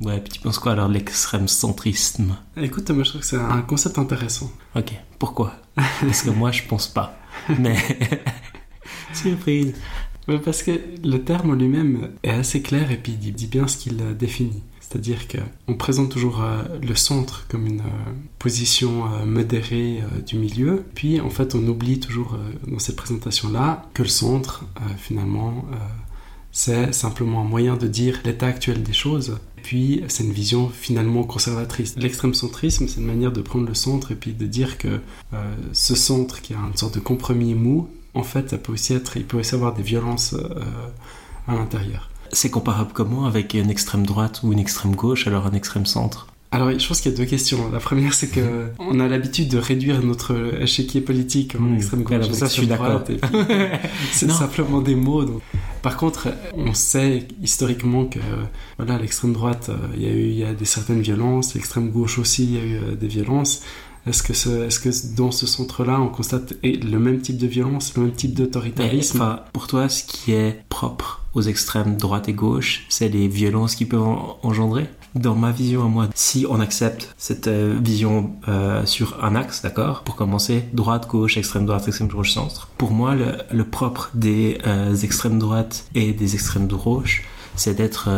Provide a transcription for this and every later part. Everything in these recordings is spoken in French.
Ouais, puis tu penses quoi alors de l'extrême centrisme? Écoute, moi je trouve que c'est un concept intéressant. Ok, pourquoi? Parce que moi je pense pas. Mais. Surprise Parce que le terme en lui-même est assez clair et puis il dit bien ce qu'il euh, définit. C'est-à-dire qu'on présente toujours euh, le centre comme une euh, position modérée du milieu, puis en fait on oublie toujours dans cette présentation-là que le centre, finalement, c'est simplement un moyen de dire l'état actuel des choses. Puis c'est une vision finalement conservatrice. L'extrême centrisme, c'est une manière de prendre le centre et puis de dire que euh, ce centre qui a une sorte de compromis mou, en fait, ça peut aussi être, il peut aussi avoir des violences euh, à l'intérieur. C'est comparable comment avec une extrême droite ou une extrême gauche, alors un extrême centre? Alors, je pense qu'il y a deux questions. La première, c'est que on a l'habitude de réduire notre échiquier politique en Mmh. extrême gauche, Alors, ça, je suis puis c'est simplement des mots. donc. Par contre, on sait historiquement que voilà, l'extrême droite, euh, il y a eu il y a des certaines violences, l'extrême gauche aussi, il y a eu euh, des violences. Est-ce que, ce- est-ce que dans ce centre-là, on constate le même type de violence, le même type Mais, d'autoritarisme enfin, pour toi, ce qui est propre aux extrêmes droite et gauche, c'est les violences qui peuvent en- engendrer? Dans ma vision à moi, si on accepte cette euh, vision euh, sur un axe, d'accord Pour commencer, droite, gauche, extrême droite, extrême gauche, centre. Pour moi, le, propre des euh, extrêmes droite et des extrêmes gauche, c'est d'être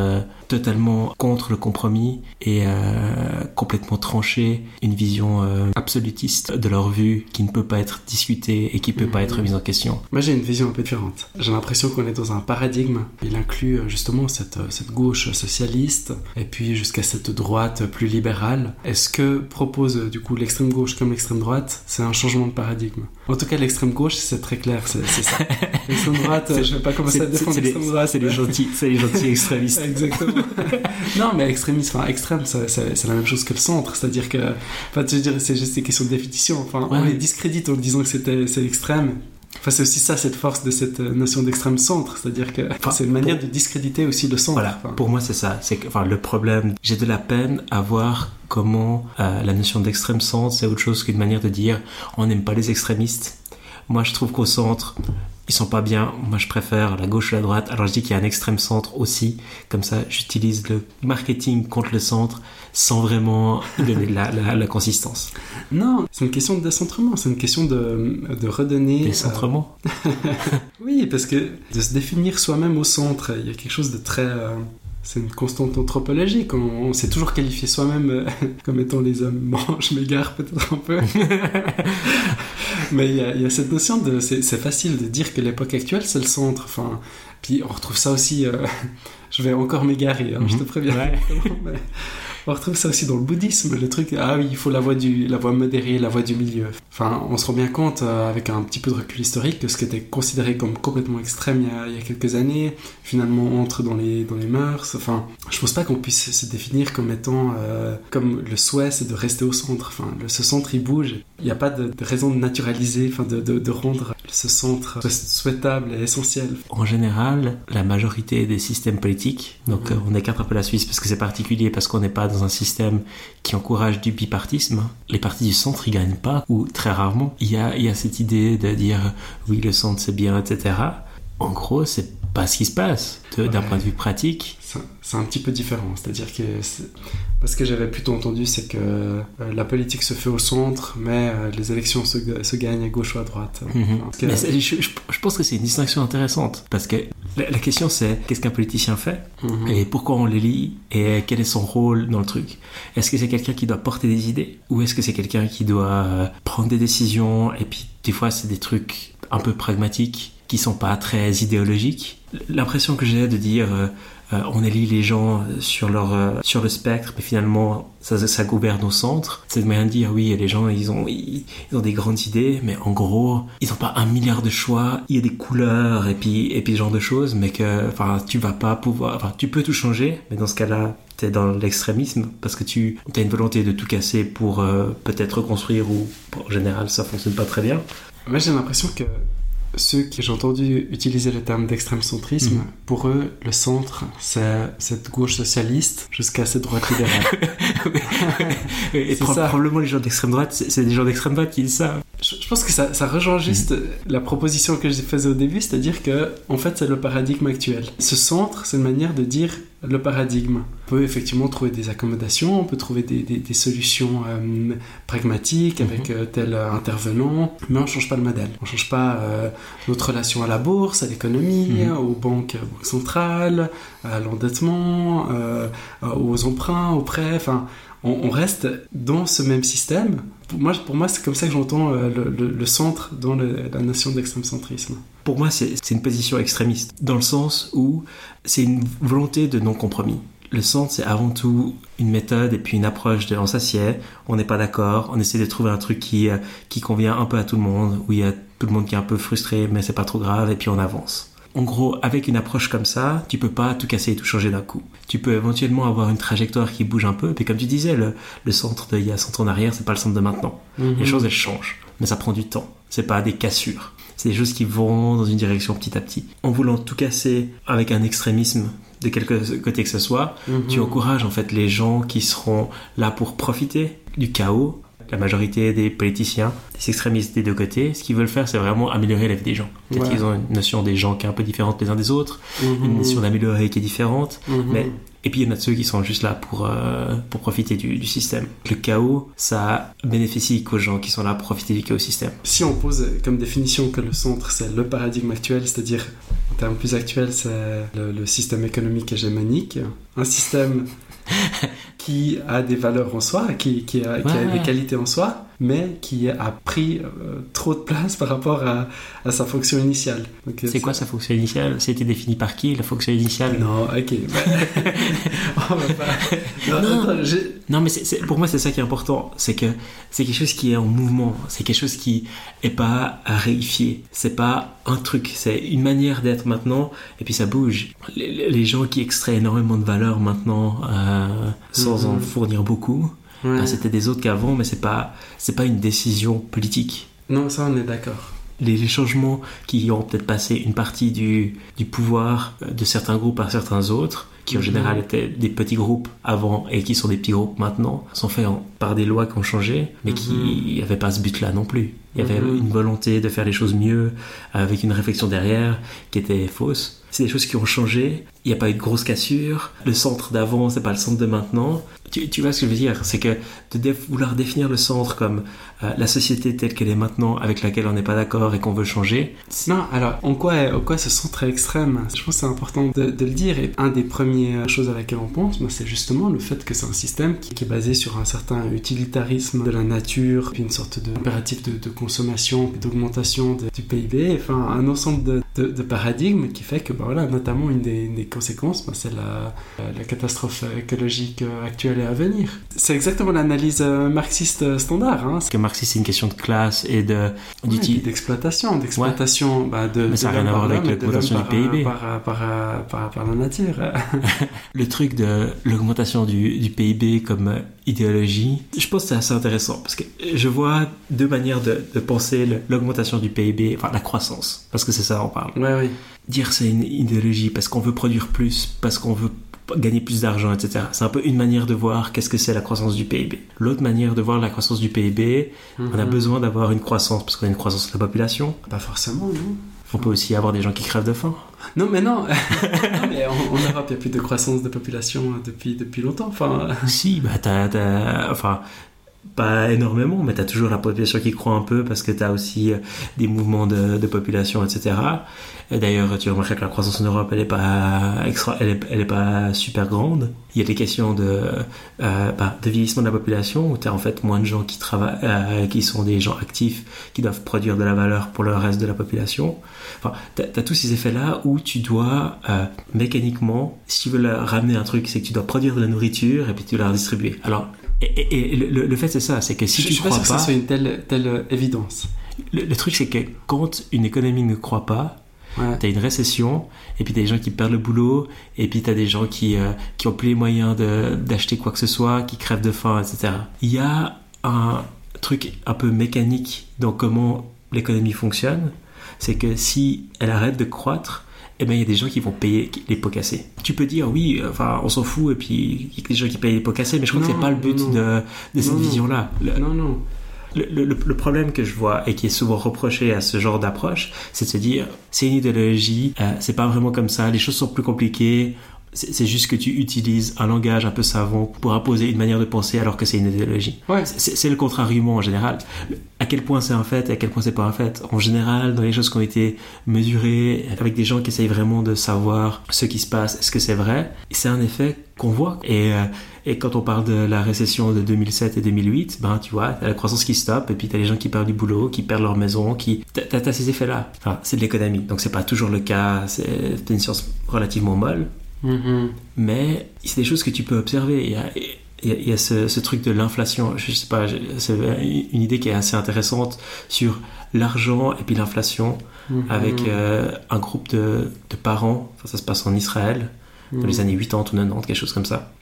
totalement contre le compromis et euh, complètement trancher une vision euh, absolutiste de leur vue qui ne peut pas être discutée et qui ne peut pas être mise en question. Moi, j'ai une vision un peu différente. J'ai l'impression qu'on est dans un paradigme. Il inclut euh, justement cette, cette gauche socialiste et puis jusqu'à cette droite plus libérale. Est-ce que propose du coup l'extrême gauche comme l'extrême droite? C'est un changement de paradigme. En tout cas, l'extrême gauche, c'est très clair, c'est ça. l'extrême droite, je vais pas commencer à défendre l'extrême droite. c'est les gentils, c'est les gentils extrémistes. Exactement. non, mais extrémisme, enfin extrême, c'est la même chose que le centre. C'est-à-dire que, enfin, tu veux dire, c'est juste des questions de définition. Enfin, on les discrédite en disant que c'est extrême. Enfin, c'est aussi ça, cette force de cette notion d'extrême centre. C'est-à-dire que Enfin, c'est une manière pour- de discréditer aussi le centre. Voilà, Enfin, pour moi c'est ça. C'est que, enfin, le problème, j'ai de la peine à voir comment euh, la notion d'extrême centre, c'est autre chose qu'une manière de dire on n'aime pas les extrémistes. Moi je trouve qu'au centre, ils sont pas bien. Moi je préfère la gauche ou la droite. Alors je dis qu'il y a un extrême centre aussi. Comme ça, j'utilise le marketing contre le centre sans vraiment donner la, la, la consistance. Non, c'est une question de décentrement. C'est une question de, de redonner. Décentrement. euh, oui, parce que de se définir soi-même au centre, il y a quelque chose de très. euh, c'est une constante anthropologique. On, on s'est toujours qualifié soi-même euh, comme étant les hommes. Bon, je m'égare peut-être un peu. Mais il y, a, il y a cette notion de. C'est facile de dire que l'époque actuelle, c'est le centre. Enfin, puis on retrouve ça aussi. euh, je vais encore m'égarer, hein, je te préviens. Ouais. On retrouve ça aussi dans le bouddhisme, le truc, ah oui, il faut la voie, du, la voie modérée, la voie du milieu. Enfin, on se rend bien compte, euh, avec un petit peu de recul historique, que ce qui était considéré comme complètement extrême il y a, il y a quelques années, finalement entre dans les, dans les mœurs. Enfin, je pense pas qu'on puisse se définir comme étant, euh, comme le souhait, c'est de rester au centre. Enfin, le, ce centre, il bouge. Il n'y a pas de, de raison de naturaliser, enfin, de, de, de rendre ce centre souhaitable et essentiel. En général, la majorité des systèmes politiques, donc Mhm. euh, on écarte un peu la Suisse parce que c'est particulier, parce qu'on n'est pas dans un système qui encourage du bipartisme. Les partis du centre, ils gagnent pas, ou très rarement. Il y a, cette idée de dire oui, le centre c'est bien, etc. En gros, c'est pas ce qui se passe d'un Ouais. point de vue pratique. C'est un petit peu différent. C'est-à-dire que. Parce que j'avais plutôt entendu, c'est que euh, la politique se fait au centre, mais euh, les élections se, se gagnent à gauche ou à droite. Mhm. Enfin, Mais je, je- je pense que c'est une distinction intéressante parce que la, la question c'est qu'est-ce qu'un politicien fait Mhm. et pourquoi on l'élit et quel est son rôle dans le truc? Est-ce que c'est quelqu'un qui doit porter des idées ou est-ce que c'est quelqu'un qui doit euh, prendre des décisions et puis des fois c'est des trucs un peu pragmatiques qui sont pas très idéologiques. L'impression que j'ai de dire euh, euh, on élit les gens sur leur euh, sur le spectre mais finalement ça, ça gouverne au centre. C'est de manière de dire oui les gens ils ont ils, ont des grandes idées mais en gros ils ont pas un milliard de choix. Il y a des couleurs et puis et puis ce genre de choses mais que enfin tu vas pas pouvoir tu peux tout changer mais dans ce cas-là t'es dans l'extrémisme parce que tu as une volonté de tout casser pour peut-être reconstruire ou en général ça fonctionne pas très bien. Moi, j'ai l'impression que ceux que j'ai entendu utiliser le terme d'extrême centrisme, Mhm. pour eux, le centre, c'est cette gauche socialiste jusqu'à cette droite libérale. et C'est pro- ça. probablement les gens d'extrême droite c'est des gens d'extrême droite qui disent ça je pense que ça, ça rejoint juste la proposition que je faisais au début, c'est-à-dire que en fait c'est le paradigme actuel. Ce centre, c'est une manière de dire le paradigme. On peut effectivement trouver des accommodations, on peut trouver des, des, solutions euh, pragmatiques avec mhm. euh, tel intervenant, mais on ne change pas le modèle. On ne change pas euh, notre relation à la bourse, à l'économie, mhm. aux banques, centrales, à l'endettement, aux emprunts, aux prêts. Enfin, on, reste dans ce même système. Pour moi, pour moi c'est comme ça que j'entends euh, le, centre dans la notion d'extrême centrisme. Pour moi, c'est une position extrémiste, dans le sens où c'est une volonté de non-compromis. Le centre, c'est avant tout une méthode et puis une approche de on s'assied, on n'est pas d'accord, on essaie de trouver un truc qui, euh, qui convient un peu à tout le monde, où il y a tout le monde qui est un peu frustré, mais c'est pas trop grave, et puis on avance. En gros, avec une approche comme ça, tu peux pas tout casser et tout changer d'un coup. Tu peux éventuellement avoir une trajectoire qui bouge un peu, puis comme tu disais, le, centre d'il y a 100 ans en arrière, c'est pas le centre de maintenant. Mhm. Les choses, elles changent, mais ça prend du temps. C'est pas des cassures. C'est des choses qui vont dans une direction petit à petit. En voulant tout casser avec un extrémisme de quelque côté que ce soit, mhm. tu encourages en fait les gens qui seront là pour profiter du chaos la majorité des politiciens, des extrémistes des deux côtés, ce qu'ils veulent faire, c'est vraiment améliorer la vie des gens. Peut-être qu'ils ont une notion des gens qui est un peu différente les uns des autres, mhm. une notion d'améliorer qui est différente, mhm. mais et puis il y en a ceux qui sont juste là pour, euh, pour profiter du, du, système. Le chaos, ça bénéficie qu'aux gens qui sont là pour profiter du chaos système. Si on pose comme définition que le centre, c'est le paradigme actuel, c'est-à-dire en termes plus actuels, c'est le, le, système économique hégémonique, un système qui a des valeurs en soi, qui, qui, a, qui a, des qualités en soi, mais qui a pris euh, trop de place par rapport à, à sa fonction initiale. C'est quoi sa fonction initiale? C'était défini par qui la fonction initiale? Non, ok. non, mais pour moi c'est ça qui est important, c'est que c'est quelque chose qui est en mouvement, c'est quelque chose qui est pas à réifier, c'est pas un truc, c'est une manière d'être maintenant, et puis ça bouge. Les, gens qui extraient énormément de valeur maintenant euh, sans en mhm. fournir beaucoup, ben, c'était des autres qu'avant, mais c'est pas c'est pas une décision politique. Non, ça on est d'accord. Les, changements qui ont peut-être passé une partie du, du pouvoir de certains groupes à certains autres, qui en mhm. général étaient des petits groupes avant et qui sont des petits groupes maintenant, sont faits par des lois qui ont changé, mais qui n'avaient mhm. pas ce but-là non plus. Il y avait mhm. une volonté de faire les choses mieux, avec une réflexion derrière qui était fausse. C'est des choses qui ont changé. Il n'y a pas eu de grosse cassure. Le centre d'avant, c'est pas le centre de maintenant. Tu, vois ce que je veux dire? C'est que de vouloir définir le centre comme euh, la société telle qu'elle est maintenant, avec laquelle on n'est pas d'accord et qu'on veut changer. Non, alors en quoi, en quoi ce centre est extrême? Je pense que c'est important de, le dire. Et un des premières choses à laquelle on pense, c'est justement le fait que c'est un système qui, est basé sur un certain utilitarisme de la nature, puis une sorte d'impératif de, consommation, d'augmentation du PIB, enfin un ensemble de, paradigmes qui fait que ben, voilà, notamment une des, conséquences, ben, c'est la, la catastrophe écologique actuelle à venir. C'est exactement l'analyse euh, marxiste euh, standard. Hein. Que marxiste, c'est une question de classe et de d'exploitation, d'exploitation bah, de. Mais ça n'a rien à voir avec l'augmentation du PIB. Par, par, par, par, la nature. le truc de l'augmentation du, du, PIB comme euh, idéologie, je pense que c'est assez intéressant parce que je vois deux manières de, de penser l'augmentation du PIB, enfin la croissance, parce que c'est ça on parle. Ouais, oui. Dire c'est une idéologie parce qu'on veut produire plus, parce qu'on veut gagner plus d'argent, etc. C'est un peu une manière de voir qu'est-ce que c'est la croissance du PIB. L'autre manière de voir la croissance du PIB, on a mhm. besoin d'avoir une croissance parce qu'on a une croissance de la population. Pas forcément, non. On peut aussi avoir des gens qui crèvent de faim. Non, mais non. mais en, Europe, il n'y a plus de croissance de population depuis, depuis longtemps. Enfin... Si, bah, t'as, enfin, pas énormément, mais tu as toujours la population qui croît un peu parce que tu as aussi euh, des mouvements de, population, etc. D'ailleurs, tu remarques que la croissance en Europe, elle est pas extra, elle est, pas super grande. Il y a des questions de, euh, bah, de vieillissement de la population où tu as en fait moins de gens qui travaillent, euh, qui sont des gens actifs, qui doivent produire de la valeur pour le reste de la population. Enfin, tu as, tous ces effets-là où tu dois mécaniquement, si tu veux ramener un truc, c'est que tu dois produire de la nourriture et puis tu dois la redistribuer. Alors, et, le, fait c'est ça, c'est que si tu crois pas, que ça soit une telle, telle évidence. le truc c'est que quand une économie ne croit pas, T'as une récession, et puis t'as des gens qui perdent le boulot, et puis t'as des gens qui, euh, qui ont plus les moyens d'acheter quoi que ce soit, qui crèvent de faim, etc. Il y a un truc un peu mécanique dans comment l'économie fonctionne, c'est que si elle arrête de croître, eh ben, il y a des gens qui vont payer les pots cassés. Tu peux dire, oui, enfin, on s'en fout, et puis il y a des gens qui payent les pots cassés, mais je crois que c'est pas le but de, de cette vision-là. Non, non. Le, le- le problème que je vois et qui est souvent reproché à ce genre d'approche, c'est de se dire, c'est une idéologie, euh, c'est pas vraiment comme ça, les choses sont plus compliquées, c'est juste que tu utilises un langage un peu savant pour imposer une manière de penser alors que c'est une idéologie. Ouais. C'est le contre-argument en général. À quel point c'est un fait et à quel point c'est pas un fait? En général, dans les choses qui ont été mesurées, avec des gens qui essayent vraiment de savoir ce qui se passe, est-ce que c'est vrai, c'est un effet qu'on voit. Et, euh, et quand on parle de la récession de 2007 et 2008, ben tu vois, t'as la croissance qui stoppe et puis t'as les gens qui perdent du boulot, qui perdent leur maison, qui t'as, ces effets-là. Enfin, c'est de l'économie, donc c'est pas toujours le cas. C'est une science relativement molle Mhm. mais c'est des choses que tu peux observer. Il y a, il y ce, ce truc de l'inflation. Je sais pas, c'est une idée qui est assez intéressante sur l'argent et puis l'inflation Mhm. avec euh, un groupe de, de parents. Enfin, ça se passe en Israël dans les années 80 ou 90, quelque chose comme ça,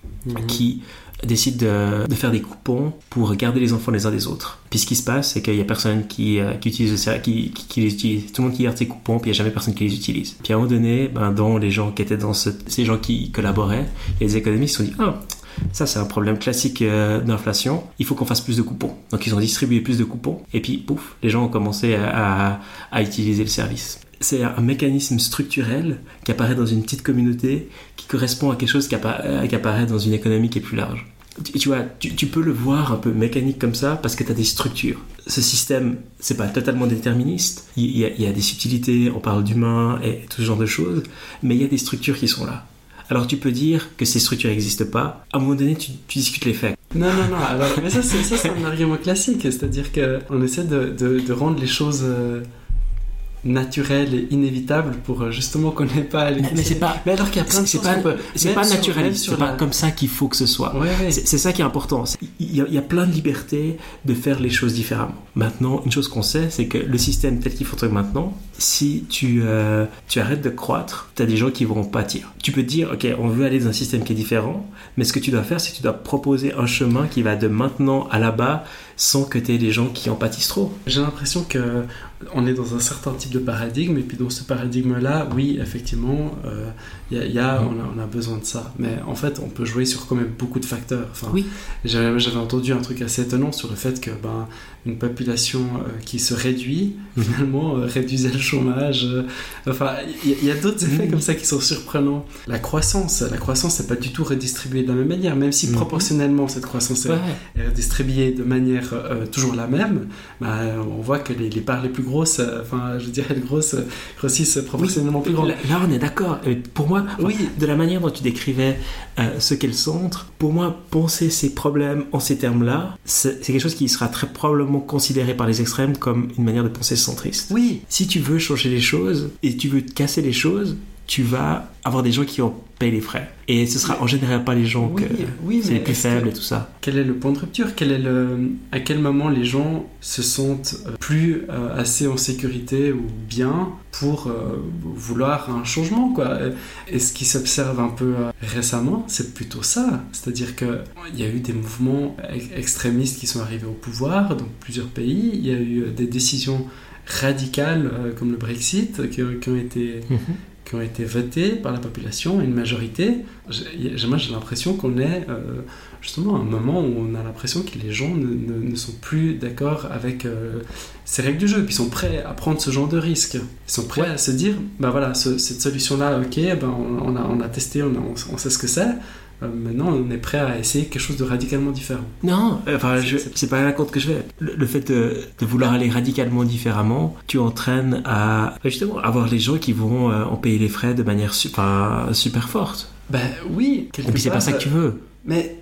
qui décident de, faire des coupons pour garder les enfants les uns des autres. Puis ce qui se passe, c'est qu'il y a personne qui, euh, utilise ça, qui, qui, les utilise. Tout le monde qui garde ses coupons, puis il n'y a jamais personne qui les utilise. Puis à un moment donné, ben, dans les gens qui étaient dans ce, ces gens qui collaboraient, les économistes se sont dit, ah, ça c'est un problème classique euh, d'inflation, il faut qu'on fasse plus de coupons. Donc ils ont distribué plus de coupons, et puis pouf, les gens ont commencé à utiliser le service. C'est un mécanisme structurel qui apparaît dans une petite communauté qui correspond à quelque chose qui, euh, apparaît dans une économie qui est plus large. Tu, vois, tu, peux le voir un peu mécanique comme ça parce que tu as des structures. Ce système, c'est pas totalement déterministe. Il y, a, des subtilités, on parle d'humain et tout ce genre de choses, mais il y a des structures qui sont là. Alors tu peux dire que ces structures n'existent pas. À un moment donné, tu, discutes les faits. Non, non, non. Mais ça, c'est, un argument classique. C'est-à-dire qu'on essaie de, rendre les choses naturelles et inévitables pour euh, justement qu'on n'ait pas Mais, mais c'est pas, Mais alors qu'il y a plein de c'est choses pas, c'est pas naturel. C'est pas la- comme ça qu'il faut que ce soit. Ouais, ouais. C'est ça qui est important. Il y, a, il y a plein de liberté de faire les choses différemment. Maintenant, une chose qu'on sait, c'est que le système tel qu'il fonctionne maintenant, si tu, euh, tu arrêtes de croître, tu as des gens qui vont pâtir. Tu peux te dire, ok, on veut aller dans un système qui est différent, mais ce que tu dois faire, c'est que tu dois proposer un chemin qui va de maintenant à là-bas sans que tu aies des gens qui en pâtissent trop. J'ai l'impression que on est dans un certain type de paradigme, et puis dans ce paradigme-là, oui, effectivement, euh, y a, y a- Mhm. on, a, on a besoin de ça. Mais en fait, on peut jouer sur quand même beaucoup de facteurs. Enfin, Oui. J'avais entendu un truc assez étonnant sur le fait que ben, une population euh, qui se réduit, Mhm. finalement, euh, réduisait le chômage. euh, enfin, il y, a d'autres effets Mhm. comme ça qui sont surprenants. La croissance, la croissance n'est pas du tout redistribuée de la même manière, même si proportionnellement cette croissance est, Ouais. est redistribuée de manière toujours la même, bah, on voit que les, les parts les plus grosses, enfin, je dirais les grosses, grossissent proportionnellement plus grandes. Là, on est d'accord. Pour moi, Oui, de la manière dont tu décrivais euh, ce qu'est le centre, pour moi, penser ces problèmes en ces termes-là, c'est quelque chose qui sera très probablement considéré par les extrêmes comme une manière de penser centriste. oui, Si tu veux changer les choses et tu veux casser les choses, tu vas avoir des gens qui en payent les frais. Et ce sera en général pas les gens oui, que oui, c'est les plus que- faibles et tout ça. Quel est le point de rupture? Quel est le... À quel moment les gens se sentent euh, plus euh, assez en sécurité ou bien pour euh, vouloir un changement quoi? Et ce qui s'observe un peu euh, récemment, c'est plutôt ça. C'est-à-dire qu'il y a eu des mouvements ex- extrémistes qui sont arrivés au pouvoir dans plusieurs pays. Il y a eu des décisions radicales euh, comme le Brexit qui, ont- qui ont été qui ont été votés par la population, une majorité. Moi, j'ai l'impression qu'on est euh, justement à un moment où on a l'impression que les gens ne, ne- sont plus d'accord avec euh, ces règles du jeu, puis sont prêts à prendre ce genre de risque. Ils sont prêts à se dire, bah voilà, ce- cette solution-là, ok, ben on, a, on a testé, on, on sait ce que c'est. Euh, maintenant, on est prêt à essayer quelque chose de radicalement différent. Non, enfin, C'est- pas la compte que je fais. Le, le fait de, de vouloir aller radicalement différemment, tu entraînes à justement avoir les gens qui vont euh, en payer les frais de manière su- enfin, super forte. Ben oui, Et puis c'est pas ça que tu veux. Mais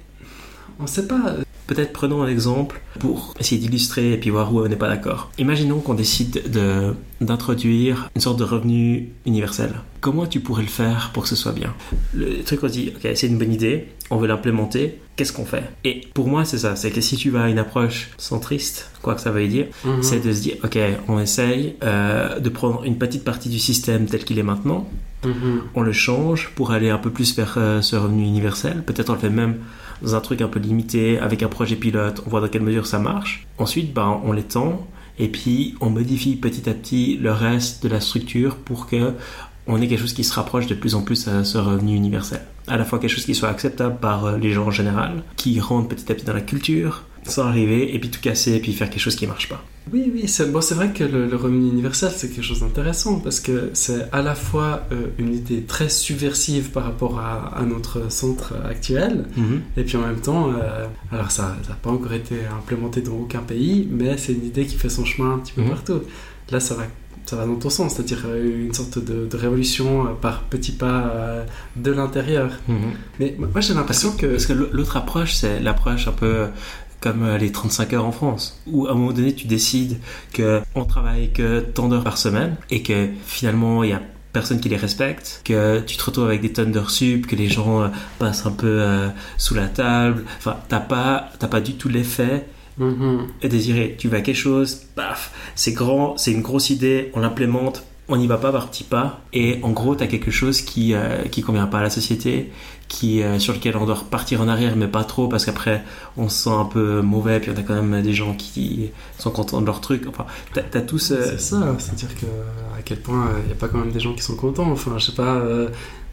on sait pas. Peut-être prenons un exemple pour essayer d'illustrer et puis voir où on n'est pas d'accord. Imaginons qu'on décide de- d'introduire une sorte de revenu universel. Comment tu pourrais le faire pour que ce soit bien? Le truc on se dit, ok, c'est une bonne idée, on veut l'implémenter, qu'est-ce qu'on fait? Et pour moi c'est ça, c'est que si tu vas à une approche centriste, quoi que ça veuille dire, Mhm. c'est de se dire, ok, on essaye euh, de prendre une petite partie du système tel qu'il est maintenant, Mhm. on le change pour aller un peu plus vers euh, ce revenu universel. Peut-être on le fait même dans un truc un peu limité, avec un projet pilote, on voit dans quelle mesure ça marche. Ensuite, ben, on l'étend et puis on modifie petit à petit le reste de la structure pour que on ait quelque chose qui se rapproche de plus en plus à ce revenu universel. À la fois quelque chose qui soit acceptable par euh, les gens en général, qui rentre petit à petit dans la culture, sans arriver et puis tout casser et puis faire quelque chose qui marche pas. Oui, oui, c'est bon, vrai que le, revenu universel, c'est quelque chose d'intéressant parce que c'est à la fois euh, une idée très subversive par rapport à, notre centre actuel, Mhm. et puis en même temps, euh, alors ça n'a pas encore été implémenté dans aucun pays, mais c'est une idée qui fait son chemin un petit peu Mhm. partout. Là, ça va, ça va dans ton sens, c'est-à-dire euh, une sorte de, de révolution par petits pas euh, de l'intérieur. Mhm. Mais moi, j'ai l'impression que... Parce que l'autre approche, c'est l'approche un peu comme euh, les 35 heures en France, où à un moment donné tu décides que on travaille que tant d'heures par semaine et que finalement il y a personne qui les respecte, que tu te retrouves avec des tonnes d'heures sup, que les gens euh, passent un peu euh, sous la table. Enfin, t'as pas, t'as pas du tout l'effet Mhm. désiré. Tu vas à quelque chose, paf, c'est grand, c'est une grosse idée, on l'implémente, on n'y va pas par petits pas, et en gros, tu as quelque chose qui euh, qui convient pas à la société, qui euh, sur lequel on doit repartir en arrière, mais pas trop, parce qu'après, on se sent un peu mauvais, puis on a quand même des gens qui sont contents de leur truc. Enfin, t'as as tout ce... C'est ça, c'est-à-dire que à quel point il n'y a pas quand même des gens qui sont contents. Enfin, je sais pas, euh,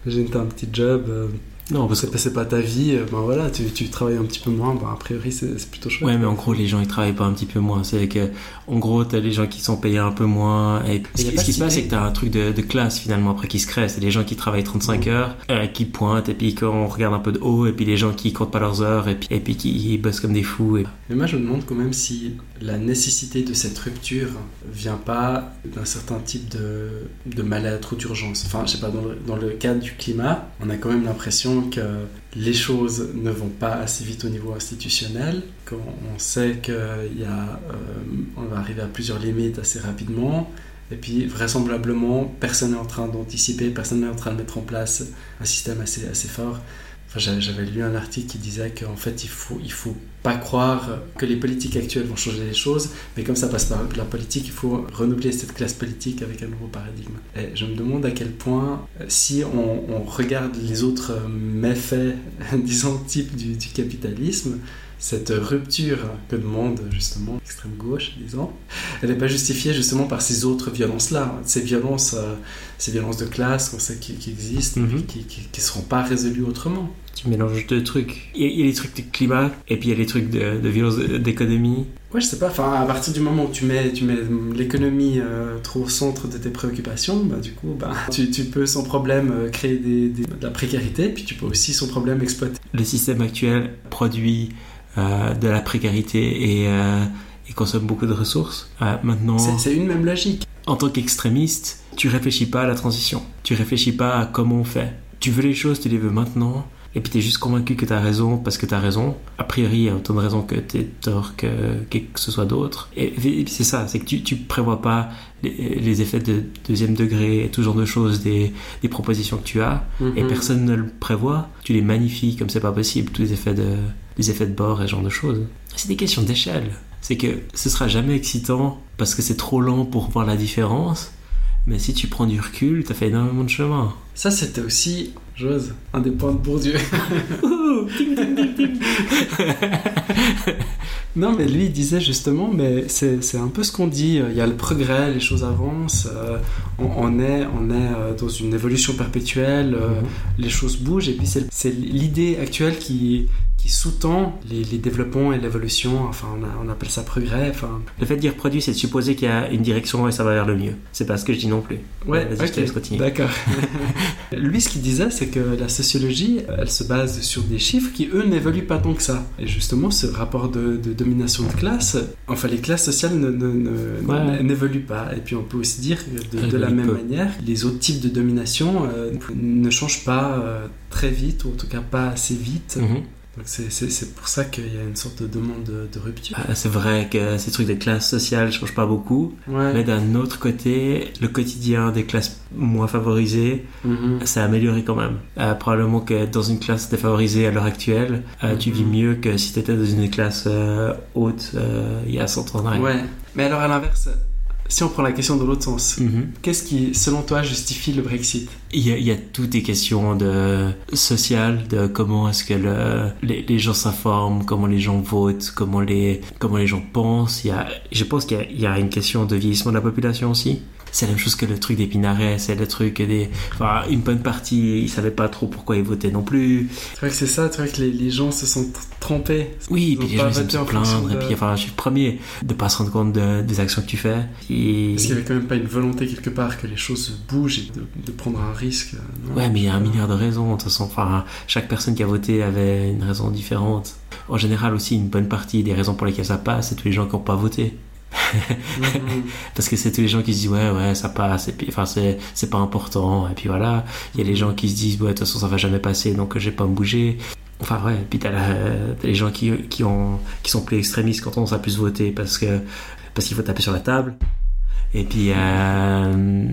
j'ai un petit job, euh, Non, parce que... c'est pas ta vie, ben voilà, tu, tu travailles un petit peu moins, ben a priori c'est plutôt chouette. Ouais, mais en gros, les gens, ils travaillent pas un petit peu moins. C'est que, en gros, t'as les gens qui sont payés un peu moins. Et ce, qui- ce se passe, c'est que t'as un truc de, de classe, finalement, après, qui se crée. C'est les gens qui travaillent 35 heures, euh, qui pointent, et puis quand on regarde un peu de haut, et puis les gens qui comptent pas leurs heures, et puis, et puis qui bossent comme des fous. Et... Mais moi je me demande quand même si la nécessité de cette rupture vient pas d'un certain type de, de mal-être ou d'urgence. Enfin, je sais pas, dans le, dans le cadre du climat, on a quand même l'impression que les choses ne vont pas assez vite au niveau institutionnel, qu'on on sait qu'il y a, euh, on va arriver à plusieurs limites assez rapidement. Et puis, vraisemblablement, personne n'est en train d'anticiper, personne n'est en train de mettre en place un système assez, assez fort. Enfin, j'avais lu un article qui disait qu'en fait, il faut, il faut pas croire que les politiques actuelles vont changer les choses, mais comme ça passe par la politique, il faut renouveler cette classe politique avec un nouveau paradigme. Et je me demande à quel point, euh, si on, regarde les autres euh, méfaits, disons, type du, du capitalisme, cette rupture que demande justement l'extrême gauche, disons, elle n'est pas justifiée justement par ces autres violences-là, ces violences, euh, ces violences de classe qu'on sait qui, qui existent, Mhm. qui ne seront pas résolues autrement. Tu mélanges deux trucs. Il y, a, les trucs de climat, et puis il y a les trucs de, de violence d'économie. Ouais, je sais pas, enfin, à partir du moment où tu mets, tu mets l'économie euh, trop au centre de tes préoccupations, bah, du coup, bah, tu, tu peux sans problème euh, créer des, des- de la précarité, puis tu peux aussi sans problème exploiter. Le système actuel produit de la précarité et, euh, et consomme beaucoup de ressources. Euh, maintenant, C'est une même logique. en tant qu'extrémiste, tu réfléchis pas à la transition. Tu réfléchis pas à comment on fait. Tu veux les choses, tu les veux maintenant. Et puis t'es juste convaincu que t'as raison parce que t'as raison. A priori, il y a autant de raisons que t'es tort que, que que ce soit d'autres. Et, c'est ça, c'est que tu, tu prévois pas les, les effets de deuxième degré et tout genre de choses des, des propositions que tu as. Et Mhm. personne ne le prévoit. Tu les magnifies comme c'est pas possible, tous les effets de, les effets de bord et ce genre de choses. C'est des questions d'échelle. C'est que ce sera jamais excitant parce que c'est trop lent pour voir la différence. Mais si tu prends du recul, t'as fait énormément de chemin. Ça, c'était aussi, j'ose, un des points de Bourdieu. Ouh, ding, ding, ding, ding. Non, mais lui, il disait justement, mais c'est un peu ce qu'on dit. Il y a le progrès, les choses avancent, euh, on, on est, on est euh, dans une évolution perpétuelle, euh, les choses bougent, et puis c'est c'est l'idée actuelle qui, qui sous-tend les, les développements et l'évolution. Enfin, on, a- on appelle ça progrès. Enfin, Le fait de dire produit, c'est de supposer qu'il y a une direction et ça va vers le mieux. C'est pas ce que je dis non plus. ouais, Vas-y, je te ok, laisse continuer. d'accord. lui, ce qu'il disait, c'est que la sociologie, elle se base sur des chiffres qui, eux, n'évoluent pas tant que ça. Et justement, ce rapport de, de domination de classe, enfin, les classes sociales Ouais. n'évoluent pas. Et puis, on peut aussi dire que de, la même peu. manière, les autres types de domination euh, ne changent pas euh, très vite, ou en tout cas pas assez vite. Mhm. Donc, c'est- pour ça qu'il y a une sorte de demande de, de rupture. Ah, c'est vrai que ces trucs de classe sociale changent pas beaucoup. Ouais. Mais d'un autre côté, le quotidien des classes moins favorisées Mhm. c'est amélioré quand même. Euh, probablement que dans une classe défavorisée à l'heure actuelle, euh, tu vis mieux que si tu étais dans une classe euh, haute il y a 100 ans en arrière. Ouais. Mais alors, à l'inverse, si on prend la question de l'autre sens, Mhm. Qu'est-ce qui, selon toi, justifie le Brexit? Il y, a, il y a toutes des questions de sociales, de comment est-ce que le, les, les gens s'informent, comment les gens votent, comment les, comment les gens pensent. Il y a, je pense qu'il y y a une question de vieillissement de la population aussi. C'est la même chose que le truc d'Épinaret, c'est le truc des. Enfin, une bonne partie, ils savaient pas trop pourquoi ils votaient non plus. C'est vrai que c'est ça, c'est vrai que les, les, gens se sont trompés. Oui, et puis les gens ils aiment se plaindre, et puis enfin, je suis le premier de pas se rendre compte de, des actions que tu fais. Et... Parce qu'il y avait quand même pas une volonté quelque part que les choses bougent et de, de prendre un risque. Non ouais, mais il y a un milliard de raisons, de toute façon. Enfin, chaque personne qui a voté avait une raison différente. En général aussi, une bonne partie des raisons pour lesquelles ça passe, c'est tous les gens qui n'ont pas voté. Parce que c'est tous les gens qui se disent ouais ouais ça passe et puis enfin c'est c'est pas important et puis voilà. Il y a les gens qui se disent ouais de toute façon ça va jamais passer donc j'ai pas me bouger. Enfin ouais et puis t'as, les gens qui qui ont qui sont plus extrémistes quand on a plus voter parce que parce qu'il faut taper sur la table. Et puis euh,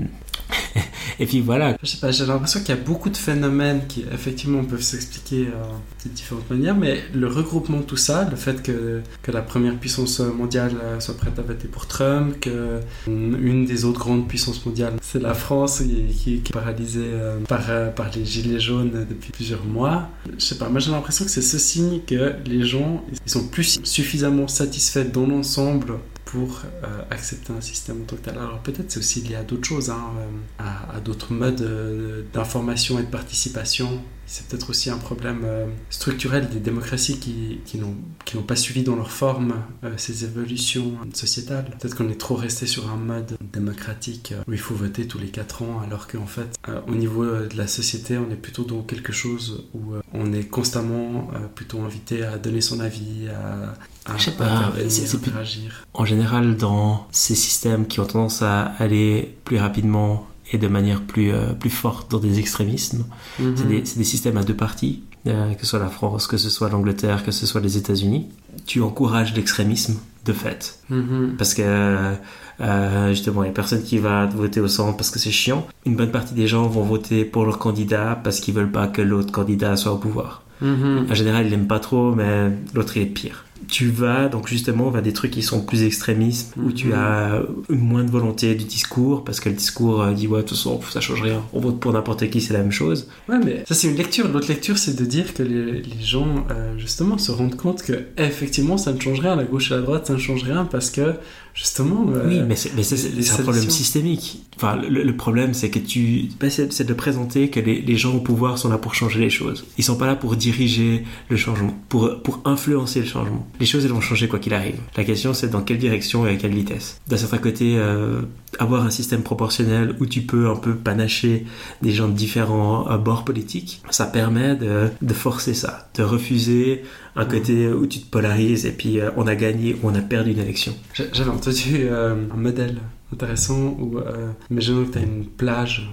et puis voilà. Je sais pas, j'ai l'impression qu'il y a beaucoup de phénomènes qui effectivement peuvent s'expliquer euh, de différentes manières, mais le regroupement de tout ça, le fait que, que la première puissance mondiale euh, soit prête à voter pour Trump, que une des autres grandes puissances mondiales, c'est la France qui, qui, est paralysée euh, par, par les gilets jaunes depuis plusieurs mois. Je sais pas, moi j'ai l'impression que c'est ce signe que les gens ils sont plus suffisamment satisfaits dans l'ensemble pour euh, accepter un système en. Alors peut-être c'est aussi lié à d'autres choses, hein, euh, à, à d'autres modes euh, d'information et de participation c'est peut-être aussi un problème euh, structurel des démocraties qui, qui n'ont pas suivi dans leur forme euh, ces évolutions sociétales. Peut-être qu'on est trop resté sur un mode démocratique euh, où il faut voter tous les 4 ans, alors qu'en fait, au niveau de la société, on est plutôt dans quelque chose où on est constamment plutôt invité à donner son avis, à, Je sais pas, c'est interagir. En général, dans ces systèmes qui ont tendance à aller plus rapidement et de manière plus, euh, plus forte dans des extrémismes. Mhm. C'est des, des, systèmes à deux parties, euh, que ce soit la France, que ce soit l'Angleterre, que ce soit les États-Unis. Tu encourages l'extrémisme de fait. Mhm. Parce que euh, justement, il n'y a personne qui va voter au centre parce que c'est chiant. Une bonne partie des gens vont voter pour leur candidat parce qu'ils veulent pas que l'autre candidat soit au pouvoir. Mhm. En général, ils l'aiment pas trop, mais l'autre il est pire tu vas donc justement vers des trucs qui sont plus extrémistes, où tu mhm. as moins de volonté du discours, parce que le discours euh, dit ouais, de toute façon, ça change rien, on vote pour n'importe qui, c'est la même chose. Ouais, mais ça c'est une lecture. L'autre lecture, c'est de dire que les, gens, euh, justement, se rendent compte que effectivement, ça ne change rien, la gauche et la droite, ça ne change rien, parce que justement. Euh, oui, mais c'est un problème systémique. Enfin, le, problème, c'est que tu. Ben, c'est de présenter que les, les, gens au pouvoir sont là pour changer les choses. Ils sont pas là pour diriger le changement, pour, pour influencer le changement. Les choses, elles vont changer quoi qu'il arrive. La question, c'est dans quelle direction et à quelle vitesse. D'un certain côté, euh, avoir un système proportionnel où tu peux un peu panacher des gens de différents euh, bords politiques, ça permet de, de forcer ça, de refuser un côté où tu te polarises et puis euh, on a gagné ou on a perdu une élection. J'avais entendu euh, un modèle intéressant où, euh, imaginons que tu as une plage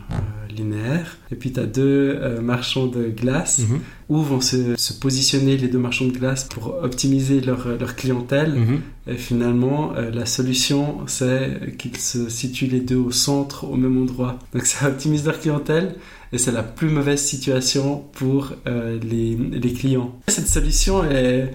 linéaire et puis tu as deux marchands de glace mhm. où vont se, se, positionner les deux marchands de glace pour optimiser leur, leur clientèle. Mhm. Et finalement, la solution, c'est qu'ils se situent les deux au centre, au même endroit. Donc ça optimise leur clientèle et c'est la plus mauvaise situation pour euh, les, les, clients. Cette solution est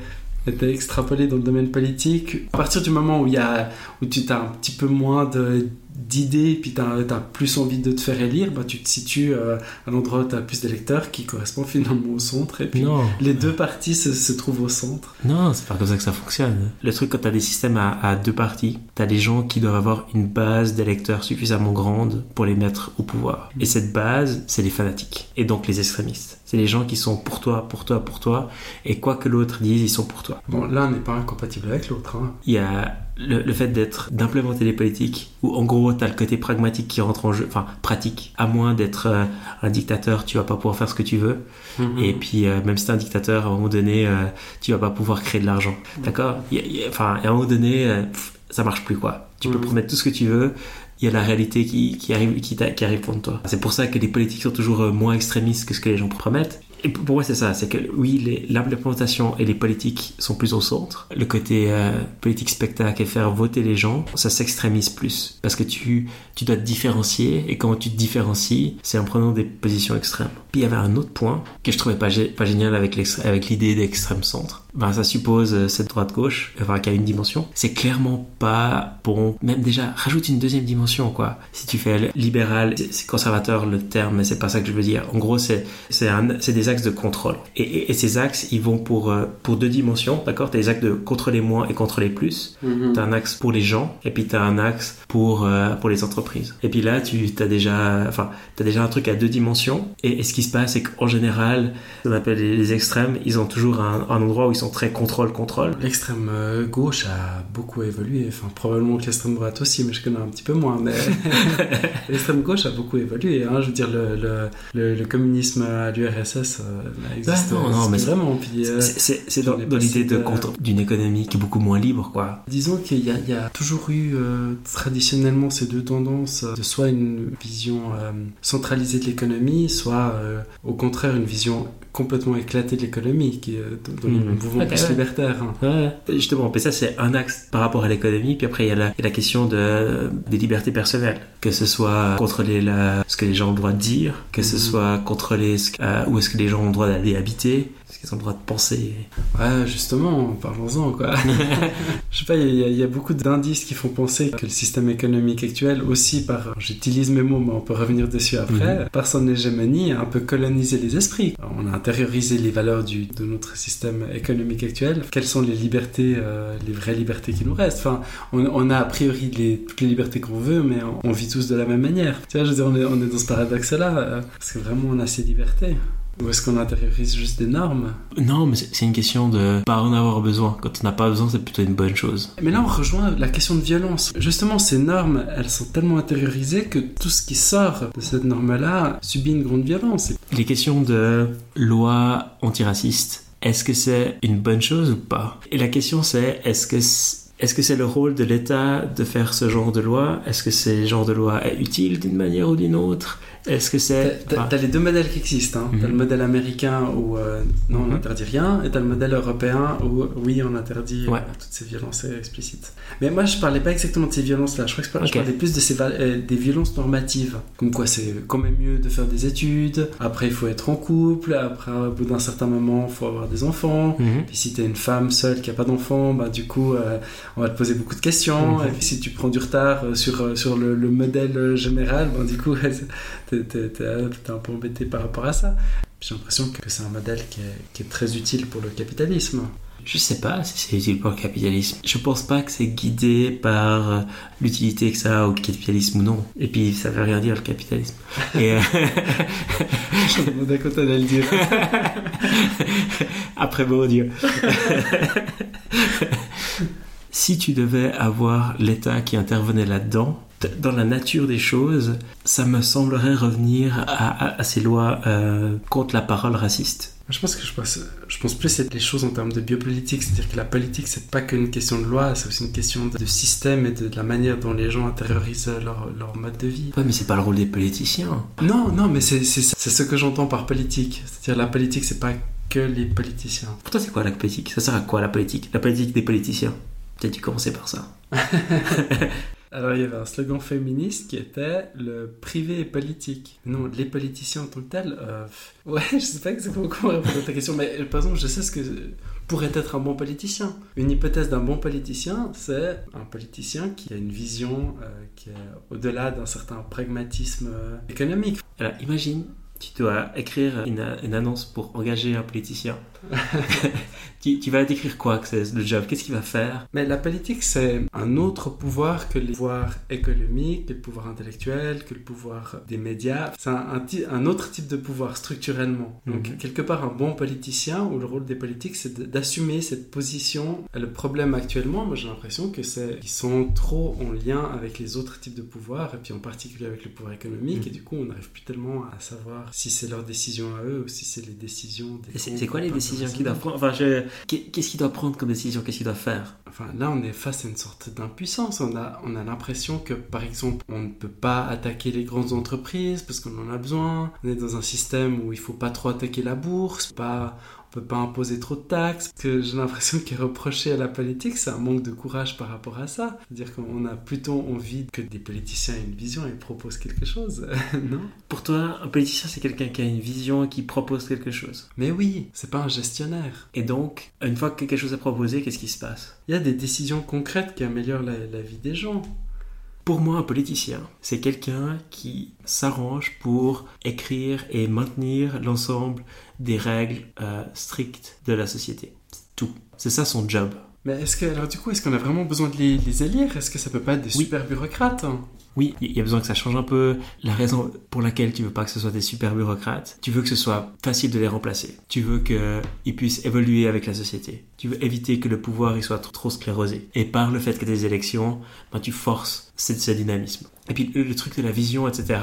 extrapolée dans le domaine politique. À partir du moment où, il y a, où tu as un petit peu moins de d'idées, puis tu as, plus envie de te faire élire, bah, tu te situes euh, à l'endroit où tu as plus d'électeurs qui correspond finalement au centre, et puis les deux parties se, se, trouvent au centre. Non, c'est pas comme ça que ça fonctionne. Le truc, quand tu as des systèmes à, à deux parties, tu as des gens qui doivent avoir une base d'électeurs suffisamment grande pour les mettre au pouvoir. Et cette base, c'est les fanatiques, et donc les extrémistes. C'est les gens qui sont pour toi, pour toi, pour toi, et quoi que l'autre dise, ils sont pour toi. Bon, l'un n'est pas incompatible avec l'autre. Hein. Il y a le, fait d'être d'implémenter les politiques où en gros tu as le côté pragmatique qui rentre en jeu enfin pratique à moins d'être euh, un dictateur tu vas pas pouvoir faire ce que tu veux. Mm-hmm. et puis euh, même si t'es un dictateur à un moment donné euh, tu vas pas pouvoir créer de l'argent. D'accord? Enfin à un moment donné ça marche plus quoi. Tu peux mm-hmm. promettre tout ce que tu veux. Il y a la réalité qui, qui arrive qui, qui arrive contre toi. C'est pour ça que les politiques sont toujours moins extrémistes que ce que les gens promettent et pour moi, c'est ça, c'est que oui, l'implémentation et les politiques sont plus au centre. Le côté euh, politique spectacle et faire voter les gens, ça s'extrémise plus. Parce que tu, tu dois te différencier, et quand tu te différencies, c'est en prenant des positions extrêmes. Puis il y avait un autre point que je trouvais pas, pas génial avec l'idée d'extrême centre. Ben, ça suppose euh, cette droite-gauche, enfin qui a une dimension. C'est clairement pas bon. Même déjà, rajoute une deuxième dimension, quoi. Si tu fais libéral, c'est conservateur le terme, mais c'est pas ça que je veux dire. En gros, c'est c'est des axes de contrôle. Et, et, ces axes, ils vont pour euh, pour deux dimensions, d'accord? T'as des axes de contrôler moins et contrôler plus. Mm T'as un axe pour les gens, et puis t'as un axe pour euh, pour les entreprises. Et puis là, tu as déjà, enfin, t'as déjà un truc à deux dimensions. Et, ce qui se passe, c'est qu'en général, ce qu'on appelle les, extrêmes, ils ont toujours un, un endroit où ils sont très contrôle-contrôle. L'extrême euh, gauche a beaucoup évolué, enfin probablement que l'extrême droite aussi, mais je connais un petit peu moins. Mais l'extrême gauche a beaucoup évolué. Hein. Je veux dire, le, le, le, communisme à l'URSS euh, existe non, non, mais vraiment. Euh, c'est dans, dans l'idée d'une économie qui est beaucoup moins libre, quoi. Disons qu'il y, y, a toujours eu traditionnellement ces deux tendances, de soit une vision centralisée de l'économie, soit au contraire une vision complètement éclaté de l'économie, qui dans les mmh. mouvements plus libertaires. Hein. Justement, ça c'est un axe par rapport à l'économie, puis après il y a la, la, question de, des libertés personnelles, que ce soit contrôler la, ce que les gens ont le droit de dire, que ce mmh. soit contrôler ce, euh, où est-ce que les gens ont le droit d'aller habiter, ils ont le droit de penser. Ouais, justement, parlons-en, quoi. je sais pas, il y, a beaucoup d'indices qui font penser que le système économique actuel, aussi par, j'utilise mes mots, mais on peut revenir dessus après, mhm. par son hégémonie, a un peu colonisé les esprits. On a intériorisé les valeurs du, de notre système économique actuel. Quelles sont les libertés, euh, les vraies libertés qui nous restent? Enfin, on, a a priori les, toutes les libertés qu'on veut, mais on, vit tous de la même manière. Tu vois, je veux dire, on est, on est dans ce paradoxe-là, euh, parce que vraiment, on a ces libertés. Ou est-ce qu'on intériorise juste des normes? Non, mais c'est une question de pas en avoir besoin. Quand on n'a pas besoin, c'est plutôt une bonne chose. Mais là, on rejoint la question de violence. Justement, ces normes, elles sont tellement intériorisées que tout ce qui sort de cette norme-là subit une grande violence. Les questions de loi antiraciste, est-ce que c'est une bonne chose ou pas? Et la question c'est, est-ce que est-ce que c'est le rôle de l'État de faire ce genre de loi? Est-ce que ce genre de loi est utile d'une manière ou d'une autre? Est-ce que c'est. T'as, les deux modèles qui existent. Hein. T'as le mhm. modèle américain où euh, non, on mhm. n'interdit rien, et t'as le modèle européen où oui, on interdit euh, toutes ces violences explicites. Mais moi, je parlais pas exactement de ces violences-là. Je crois que je parlais plus de ces euh, des violences normatives. Comme quoi, c'est quand même mieux de faire des études. Après, il faut être en couple. Après, au bout d'un certain moment, il faut avoir des enfants. Et mhm. si t'es une femme seule qui a pas d'enfants, bah, du coup, on va te poser beaucoup de questions. Et puis, si tu prends du retard sur, sur le, le modèle général, bah, du coup, t'es un peu embêté par rapport à ça. J'ai l'impression que c'est un modèle qui est, qui est, très utile pour le capitalisme. Je sais pas si c'est utile pour le capitalisme. Je pense pas que c'est guidé par euh, l'utilité que ça a au capitalisme ou non. Et puis ça veut rien dire le capitalisme. Et euh... Je me demandais quand t'allais le dire. Après beau Dieu. si tu devais avoir l'État qui intervenait là-dedans, dans la nature des choses, ça me semblerait revenir à, ces lois euh, contre la parole raciste. Je pense que je pense, je pense plus à les choses en termes de biopolitique, c'est-à-dire que la politique, c'est pas qu'une question de loi, c'est aussi une question de, système et de, la manière dont les gens intériorisent leur, leur mode de vie. Ouais, mais c'est pas le rôle des politiciens. Non, non, mais c'est ce que j'entends par politique. C'est-à-dire la politique, c'est pas que les politiciens. Pour toi, c'est quoi la politique? Ça sert à quoi la politique? La politique des politiciens? Peut-être tu commencer par ça. Alors il y avait un slogan féministe qui était le privé est politique. Non, les politiciens en tant que tels. Euh, ouais, je sais pas exactement comment répondre à ta question, mais par exemple, je sais ce que pourrait être un bon politicien. Une hypothèse d'un bon politicien, c'est un politicien qui a une vision euh, qui est au-delà d'un certain pragmatisme euh, économique. Alors imagine, tu dois écrire une, une annonce pour engager un politicien. tu, vas décrire quoi que c'est le job? Qu'est-ce qu'il va faire? Mais la politique, c'est un autre pouvoir que les pouvoirs économiques, que le pouvoir intellectuel, que le pouvoir des médias. C'est un, un, autre type de pouvoir structurellement. Donc, mhm. quelque part, un bon politicien, ou le rôle des politiques, c'est d'assumer cette position. Le problème actuellement, moi j'ai l'impression que c'est qu'ils sont trop en lien avec les autres types de pouvoirs, et puis en particulier avec le pouvoir économique, mhm. et du coup, on n'arrive plus tellement à savoir si c'est leur décision à eux ou si c'est les décisions des. C'est quoi les décisions qu'ils doivent prendre? Enfin, Qu'est-ce qu'il doit prendre comme décision? Qu'est-ce qu'il doit faire? Enfin, là, on est face à une sorte d'impuissance. On a, on a l'impression que, par exemple, on ne peut pas attaquer les grandes entreprises parce qu'on en a besoin. On est dans un système où il faut pas trop attaquer la bourse, pas peut pas imposer trop de taxes. Que j'ai l'impression qu'il est reproché à la politique, c'est un manque de courage par rapport à ça. C'est-à-dire qu'on a plutôt envie que des politiciens aient une vision et proposent quelque chose, non? Pour toi, un politicien, c'est quelqu'un qui a une vision et qui propose quelque chose. Mais oui, c'est pas un gestionnaire. Et donc, une fois que quelque chose est proposé, qu'est-ce qui se passe? Il y a des décisions concrètes qui améliorent la, la vie des gens. Pour moi, un politicien, c'est quelqu'un qui s'arrange pour écrire et maintenir l'ensemble des règles euh, strictes de la société. C'est tout. C'est ça son job. Mais est-ce que, alors du coup, est-ce qu'on a vraiment besoin de les, les élire? Est-ce que ça peut pas être des Oui. super bureaucrates? Oui, il y a besoin que ça change un peu. La raison pour laquelle tu veux pas que ce soit des super bureaucrates, tu veux que ce soit facile de les remplacer. Tu veux qu'ils puissent évoluer avec la société. Tu veux éviter que le pouvoir il soit trop, trop sclérosé. Et par le fait que des élections, ben, tu forces ce, ce dynamisme. Et puis le, truc de la vision, etc.,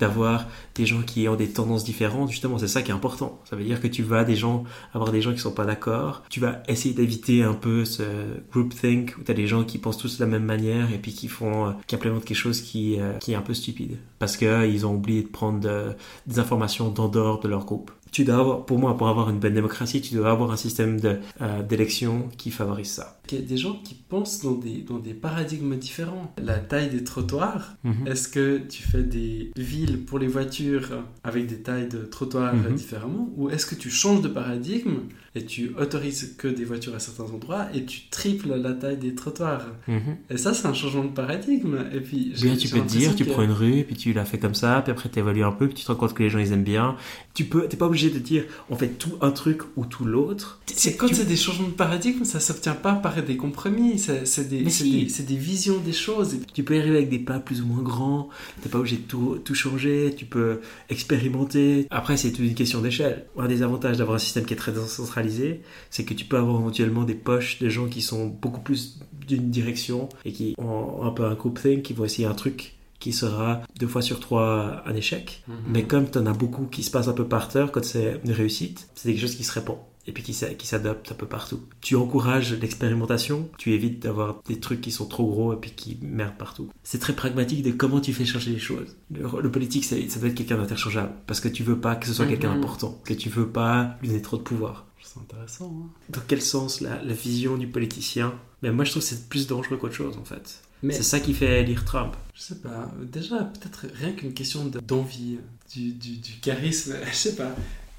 d'avoir des gens qui ont des tendances différentes, justement, c'est ça qui est important. Ça veut dire que tu vas des gens, avoir des gens qui sont pas d'accord. Tu vas essayer d'éviter un peu ce groupthink où tu as des gens qui pensent tous de la même manière et puis qui font, euh, qui implémentent quelque chose qui, euh, qui est un peu stupide. Parce que ils ont oublié de prendre de- des informations d'en dehors de leur groupe. Tu dois avoir, pour moi, pour avoir une bonne démocratie, tu dois avoir un système de, euh, d'élection qui favorise ça. Il y a des gens qui pensent dans des, dans des paradigmes différents. La taille des trottoirs, Mhm. est-ce que tu fais des villes pour les voitures avec des tailles de trottoirs Mhm. différemment Ou est-ce que tu changes de paradigme et tu autorises que des voitures à certains endroits et tu triples la taille des trottoirs? Mhm. Et ça, c'est un changement de paradigme. Et puis, Bien, tu peux te dire, tu prends une rue, puis tu la fais comme ça, puis après tu évalues un peu, puis tu te rends compte que les gens ils aiment bien. Tu peux, t'es pas obligé de dire on fait tout un truc ou tout l'autre. C'est quand tu- c'est des changements de paradigme, ça s'obtient pas par des compromis, c'est des, si. des, des visions des choses. Tu peux y arriver avec des pas plus ou moins grands, t'es pas obligé de tout, tout changer, tu peux expérimenter. Après, c'est toute une question d'échelle. Un des avantages d'avoir un système qui est très décentralisé, c'est que tu peux avoir éventuellement des poches de gens qui sont beaucoup plus d'une direction et qui ont un peu un groupthink, qui vont essayer un truc qui sera deux fois sur trois un échec. Mais comme tu en as beaucoup qui se passent un peu par terre, quand c'est une réussite, c'est quelque chose qui se répand et puis qui, qui s'adopte un peu partout. Tu encourages l'expérimentation, tu évites d'avoir des trucs qui sont trop gros et puis qui merdent partout. C'est très pragmatique de comment tu fais changer les choses. Le, le politique, c'est- ça doit être quelqu'un d'interchangeable parce que tu veux pas que ce soit quelqu'un d'important, que tu veux pas lui donner trop de pouvoir. C'est intéressant. hein. Dans quel sens la, la vision du politicien? Mais moi, je trouve que c'est plus dangereux qu'autre chose en fait. Mais C'est ça qui fait élire Trump. je sais pas, déjà peut-être rien qu'une question de- d'envie, du, du, du charisme, je sais pas.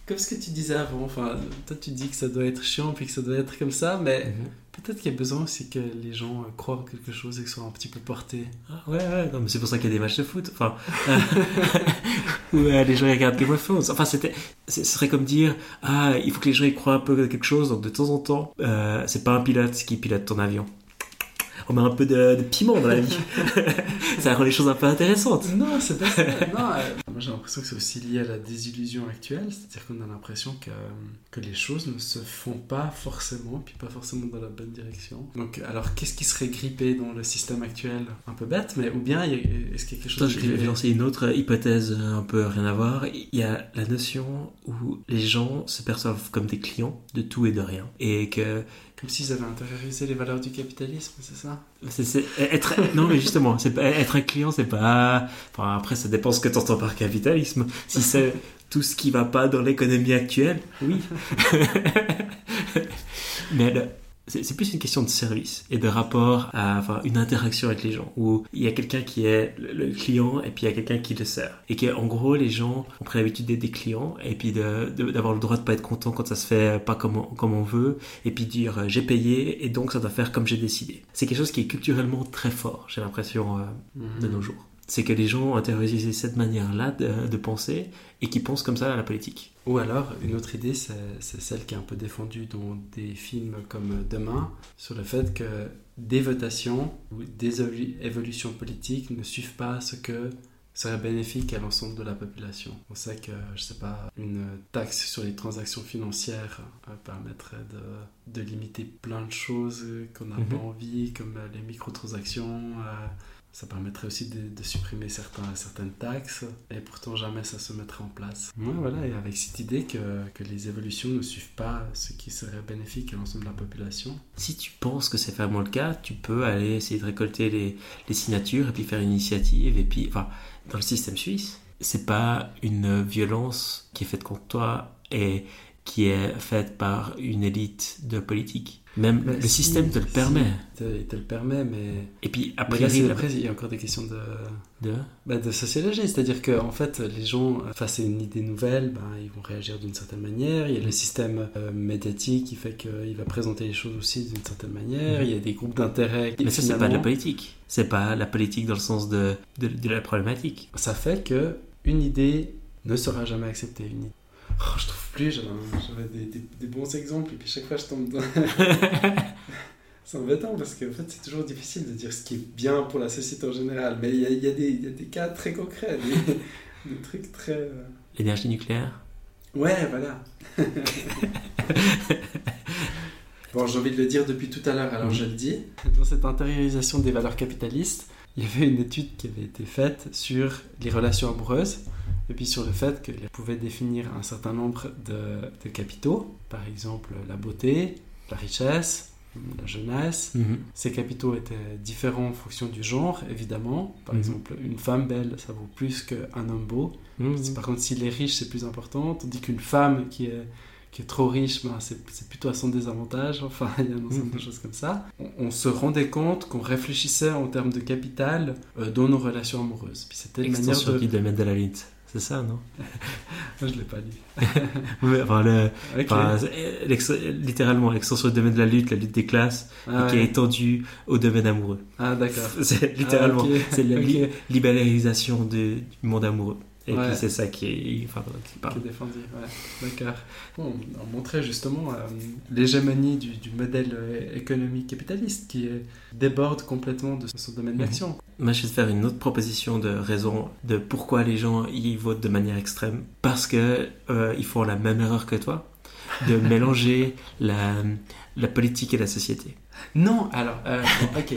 Comme ce que tu disais avant, enfin, toi tu dis que ça doit être chiant puis que ça doit être comme ça, mais peut-être qu'il y a besoin aussi que les gens croient en quelque chose et que soient un petit peu portés. Ah, ouais, ouais, non, mais c'est pour ça qu'il y a des matchs de foot. Enfin, euh, où euh, les gens regardent Game of Thrones. Enfin, c'était, ce serait comme dire, ah, il faut que les gens y croient un peu à quelque chose, donc de temps en temps, euh, c'est pas un pilote qui pilote ton avion. On met un peu de, de piment dans la vie. ça rend les choses un peu intéressantes. Non, c'est pas ça. non, euh, moi j'ai l'impression que c'est aussi lié à la désillusion actuelle, c'est-à-dire qu'on a l'impression que, que les choses ne se font pas forcément, puis pas forcément dans la bonne direction. Donc, alors qu'est-ce qui serait grippé dans le système actuel? Un peu bête, mais ou bien est-ce qu'il y a quelque Attends, chose je de vais lancer une autre hypothèse un peu rien à voir. Il y a la notion où les gens se perçoivent comme des clients de tout et de rien. Et que Comme s'ils avaient intériorisé les valeurs du capitalisme, c'est ça? Être, non, mais justement, c'est être un client, c'est pas. Enfin, après, ça dépend ce que tu entends par capitalisme. Si c'est tout ce qui va pas dans l'économie actuelle, oui. mais le- c'est, plus une question de service et de rapport à enfin, une interaction avec les gens où il y a quelqu'un qui est le, client et puis il y a quelqu'un qui le sert. Et que, en gros, les gens ont pris l'habitude d'être des clients et puis d'avoir le droit de pas être content quand ça se fait pas comme on, comme on veut et puis dire euh, j'ai payé et donc ça doit faire comme j'ai décidé. C'est quelque chose qui est culturellement très fort, j'ai l'impression, euh, de nos jours. C'est que les gens ont intériorisé cette manière-là de, de penser et qui pensent comme ça à la politique. Ou alors, une autre idée, c'est celle qui est un peu défendue dans des films comme Demain, sur le fait que des votations ou des évolu- évolutions politiques ne suivent pas ce que serait bénéfique à l'ensemble de la population. On sait que, je sais pas, une taxe sur les transactions financières euh, permettrait de, de limiter plein de choses qu'on n'a Mhm. pas envie, comme les microtransactions. euh, ça permettrait aussi de, supprimer certains, certaines taxes, et pourtant jamais ça se mettrait en place. Ouais, voilà, et avec cette idée que, que les évolutions ne suivent pas ce qui serait bénéfique à l'ensemble de la population. Si tu penses que c'est vraiment le cas, tu peux aller essayer de récolter les, les signatures et puis faire une initiative. Et puis, enfin, dans le système suisse, c'est pas une violence qui est faite contre toi et qui est faite par une élite de politique. Même Mais le si, système te le si, permet. te- il te le permet, mais. Et puis après, là, c'est- après, il y a encore des questions de, de... bah, de sociologie. C'est-à-dire que, en fait, les gens, face à une idée nouvelle, ben, ils vont réagir d'une certaine manière. Il y a le système euh, médiatique qui fait qu'il va présenter les choses aussi d'une certaine manière. Il y a des groupes d'intérêt. Mais ça, c'est pas de la finalement, politique. C'est pas la politique dans le sens de, de, de la problématique. Ça fait que une idée ne sera jamais acceptée. Une idée. Oh, je trouve plus, j'avais des, des- des bons exemples, et puis chaque fois je tombe dans. c'est embêtant parce qu'en fait c'est toujours difficile de dire ce qui est bien pour la société en général, mais il y a, il y a des, il y a des cas très concrets, des, des trucs très. euh, L'énergie nucléaire? Ouais, voilà. bon, j'ai envie de le dire depuis tout à l'heure, alors je le dis. Dans cette intériorisation des valeurs capitalistes, il y avait une étude qui avait été faite sur les relations amoureuses et puis sur le fait qu'elles pouvaient définir un certain nombre de, de capitaux, par exemple la beauté, la richesse, la jeunesse. Mhm. Ces capitaux étaient différents en fonction du genre, évidemment. Par Mhm. exemple, une femme belle, ça vaut plus qu'un homme beau. Mhm. Par contre, s'il est riche, c'est plus important, tandis qu'une femme qui est, qui est trop riche, ben, c'est plutôt à son désavantage. Enfin, il y a un ensemble de choses comme ça. On, on se rendait compte qu'on réfléchissait en termes de capital euh, dans nos relations amoureuses. Puis c'était une manière de... domaine de la lutte. C'est ça, non? Je l'ai pas enfin, le- enfin, l'ex- littéralement, l'extension du domaine de la lutte, la lutte des classes, ah, qui est étendue au domaine amoureux. Ah, d'accord. C'est littéralement, Ah, c'est la libéralisation du monde amoureux. Et Ouais. puis c'est ça qui est, enfin, qui Qui parle. est défendu, ouais. D'accord. Bon, on montrait justement euh, l'hégémonie du, du modèle euh, économique capitaliste qui euh, déborde complètement de son domaine Mhm. d'action. Moi, je vais te faire une autre proposition de raison de pourquoi les gens y votent de manière extrême. Parce que euh, ils font la même erreur que toi, de mélanger la, la politique et la société. Non, alors, euh, ok.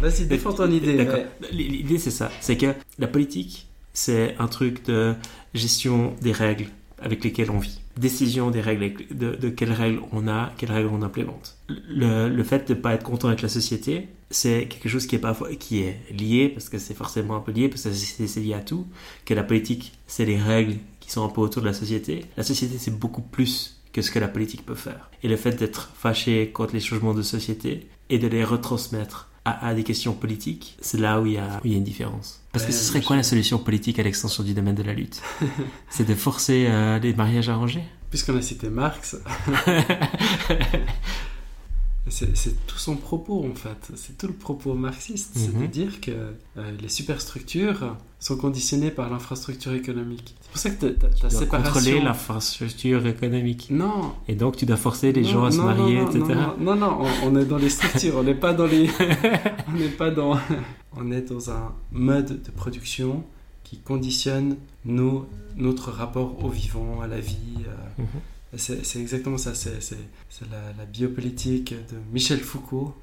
Vas-y, défends ton idée. D'accord. L'idée, c'est ça. C'est que la politique, c'est un truc de gestion des règles avec lesquelles on vit. Décision des règles, de, quelles règles on a, quelles règles on implémente. Le, fait de ne pas être content avec la société, c'est quelque chose qui est, qui est lié, parce que c'est forcément un peu lié, parce que c'est lié à tout, que la politique, c'est les règles qui sont un peu autour de la société. La société, c'est beaucoup plus que ce que la politique peut faire. Et le fait d'être fâché contre les changements de société et de les retransmettre à, à des questions politiques, c'est là où il y a, où il y a une différence. Parce que ce serait quoi la solution politique à l'extension du domaine de la lutte C'est de forcer euh, les mariages arrangés? Puisqu'on a cité Marx, c'est tout son propos en fait. C'est tout le propos marxiste. C'est de Mhm. dire que euh, les superstructures sont conditionnées par l'infrastructure économique. C'est pour ça que ta, ta Tu dois séparation. contrôler l'infrastructure économique. Non, Et donc tu dois forcer les non, gens à se marier, non, etc. Non, non, on, on est dans les structures, on n'est pas dans les. on n'est pas dans. On est dans un mode de production qui conditionne nos, notre rapport au vivant, à la vie. euh, Mhm. C'est exactement ça, c'est la, la biopolitique de Michel Foucault,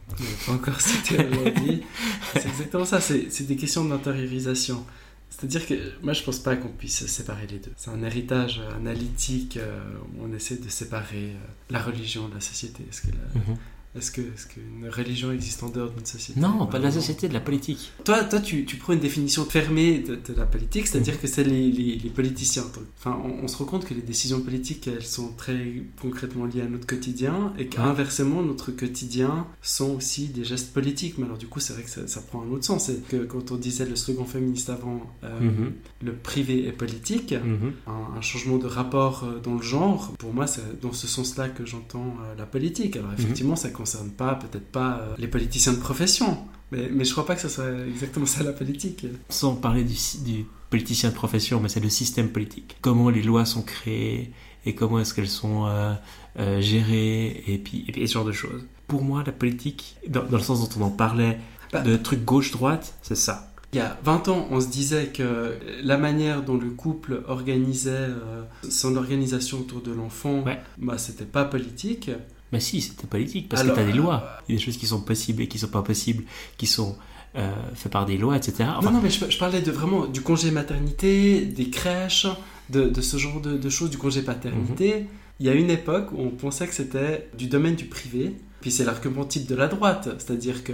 pas encore cité aujourd'hui. C'est exactement ça, c'est des questions d'intériorisation. C'est-à-dire que moi je pense pas qu'on puisse séparer les deux. C'est un héritage analytique euh, où on essaie de séparer euh, la religion de la société. Est-ce que la-. Est-ce que est-ce qu'une religion existe en dehors d'une société Non, pas de la société, de la politique. Toi, toi tu, tu prends une définition fermée de, de la politique, c'est-à-dire que c'est les, les, les politiciens. Donc, Enfin, on, on se rend compte que les décisions politiques, elles sont très concrètement liées à notre quotidien, et qu'inversement, notre quotidien sont aussi des gestes politiques. Mais alors, du coup, c'est vrai que ça, ça prend un autre sens. C'est que quand on disait le slogan féministe avant, euh, Mhm. le privé est politique, Mhm. un, un changement de rapport euh, dans le genre, pour moi, c'est dans ce sens-là que j'entends euh, la politique. Alors, effectivement, ça concerne pas, peut-être pas euh, les politiciens de profession, mais, mais je crois pas que ce soit exactement ça la politique. Sans parler du, du politicien de profession, mais c'est le système politique. Comment les lois sont créées et comment est-ce qu'elles sont euh, euh, gérées et puis, et puis ce genre de choses. Pour moi, la politique, dans, dans le sens dont on en parlait, Bah- de trucs gauche-droite, c'est ça. Il y a 20 ans, on se disait que la manière dont le couple organisait euh, son organisation autour de l'enfant, Ouais. bah, c'était pas politique. Mais si, c'était politique, parce Alors, que tu as des lois. Il y a des choses qui sont possibles et qui sont pas possibles, qui sont euh, faites par des lois, etc. Enfin, non, non, mais je, je parlais de vraiment du congé maternité, des crèches, de, de ce genre de, de choses, du congé paternité. Mhm. Il y a une époque où on pensait que c'était du domaine du privé. Puis c'est l'argument type de la droite, c'est-à-dire que